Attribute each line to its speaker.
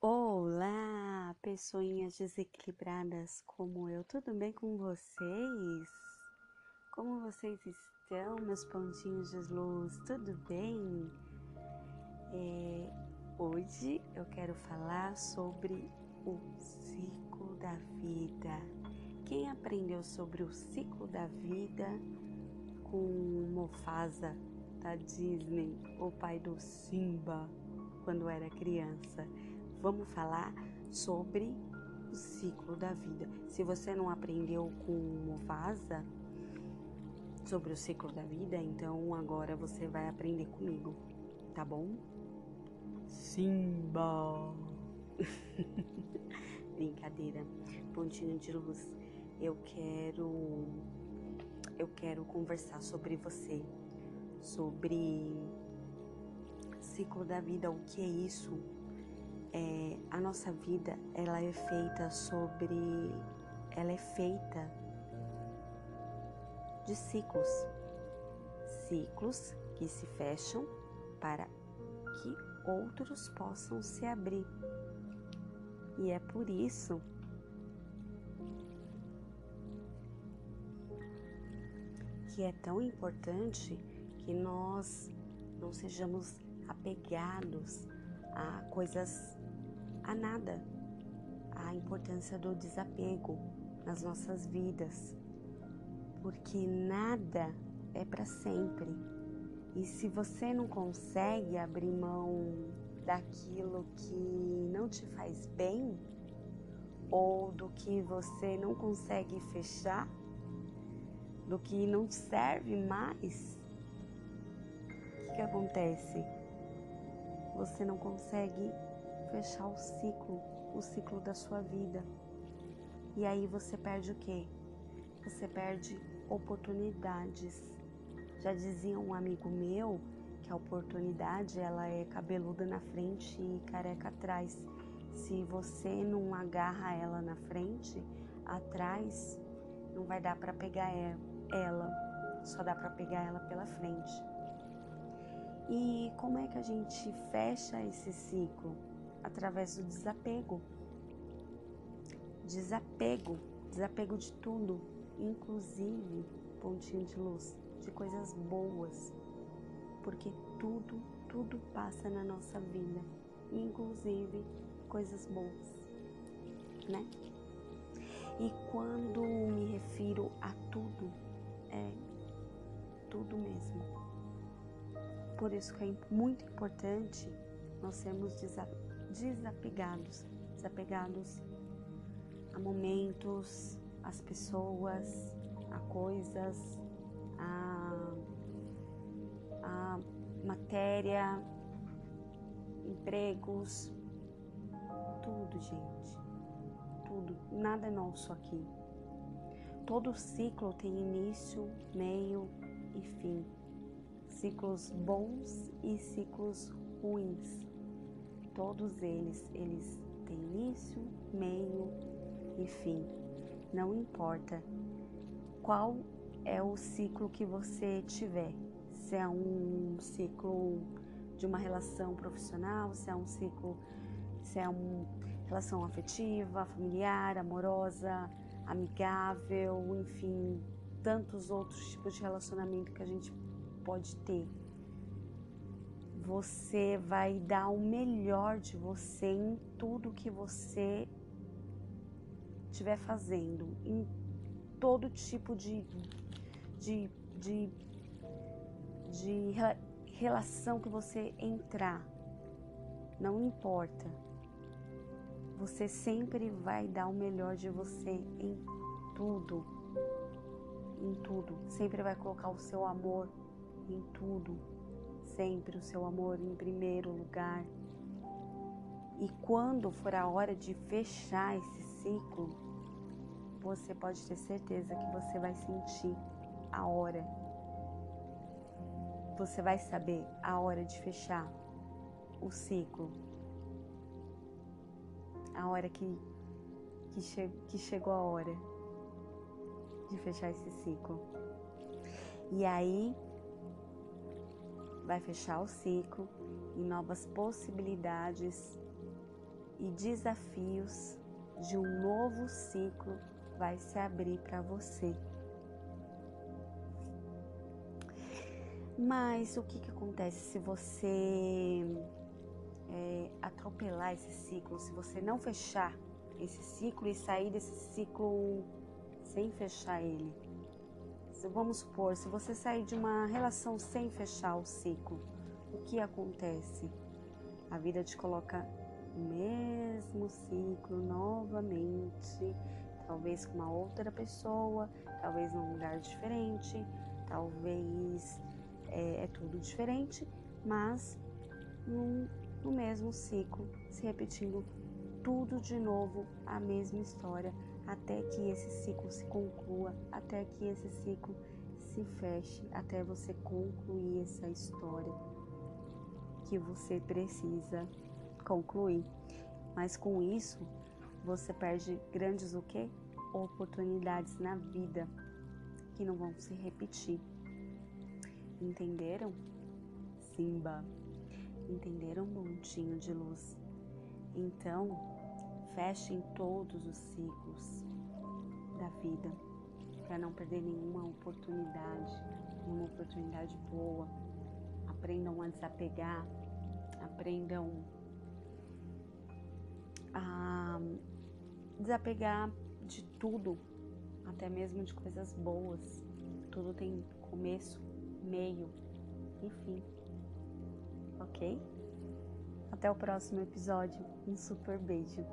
Speaker 1: Olá, pessoinhas desequilibradas como eu, tudo bem com vocês? Como vocês estão, meus pontinhos de luz? Tudo bem? É, hoje eu quero falar sobre o ciclo da vida. Quem aprendeu sobre o ciclo da vida com Mufasa da Disney, o pai do Simba, quando era criança? Vamos falar sobre o ciclo da vida. Se você não aprendeu com Mufasa sobre o ciclo da vida, então agora você vai aprender comigo, tá bom? Simba! Brincadeira, pontinho de luz. Eu quero eu quero conversar sobre você, sobre ciclo da vida, o que é isso? É, a nossa vida ela é feita sobre ela é feita de ciclos. Ciclos que se fecham para que outros possam se abrir. E é por isso que é tão importante que nós não sejamos apegados a coisas a nada, a importância do desapego nas nossas vidas, porque nada é para sempre. E se você não consegue abrir mão daquilo que não te faz bem, ou do que você não consegue fechar, do que não serve mais, o que, que acontece? Você não consegue fechar o ciclo, o ciclo da sua vida. E aí você perde o quê? Você perde oportunidades. Já dizia um amigo meu que a oportunidade ela é cabeluda na frente e careca atrás. Se você não agarra ela na frente, atrás não vai dar para pegar ela, só dá para pegar ela pela frente. E como é que a gente fecha esse ciclo? Através do desapego. Desapego, desapego de tudo, inclusive pontinho de luz, de coisas boas, porque tudo, tudo passa na nossa vida, inclusive coisas boas, né? E quando me refiro a tudo, é tudo mesmo. Por isso que é muito importante nós sermos desapegados desapegados, desapegados a momentos, às pessoas, a coisas, a, a matéria, empregos, tudo, gente, tudo, nada é nosso aqui. Todo ciclo tem início, meio e fim. Ciclos bons e ciclos ruins todos eles, eles têm início, meio e fim. Não importa qual é o ciclo que você tiver, se é um ciclo de uma relação profissional, se é um ciclo, se é uma relação afetiva, familiar, amorosa, amigável, enfim, tantos outros tipos de relacionamento que a gente pode ter você vai dar o melhor de você em tudo que você estiver fazendo, em todo tipo de, de, de, de relação que você entrar. Não importa. Você sempre vai dar o melhor de você em tudo. Em tudo. Sempre vai colocar o seu amor em tudo sempre o seu amor em primeiro lugar. E quando for a hora de fechar esse ciclo, você pode ter certeza que você vai sentir a hora. Você vai saber a hora de fechar o ciclo. A hora que, que, che que chegou a hora de fechar esse ciclo. E aí vai fechar o ciclo e novas possibilidades e desafios de um novo ciclo vai se abrir para você. Mas o que, que acontece se você é, atropelar esse ciclo, se você não fechar esse ciclo e sair desse ciclo sem fechar ele? Vamos supor, se você sair de uma relação sem fechar o ciclo, o que acontece? A vida te coloca no mesmo ciclo novamente, talvez com uma outra pessoa, talvez num lugar diferente, talvez é, é tudo diferente, mas num, no mesmo ciclo, se repetindo tudo de novo, a mesma história, até que esse ciclo se conclua, até que esse ciclo se feche, até você concluir essa história que você precisa concluir. Mas com isso, você perde grandes o quê? Oportunidades na vida que não vão se repetir. Entenderam? Simba. Entenderam, montinho de luz? Então, fechem todos os ciclos da vida para não perder nenhuma oportunidade, uma oportunidade boa. Aprendam a desapegar, aprendam a desapegar de tudo, até mesmo de coisas boas. Tudo tem começo, meio e fim. Ok? Até o próximo episódio. Um super beijo.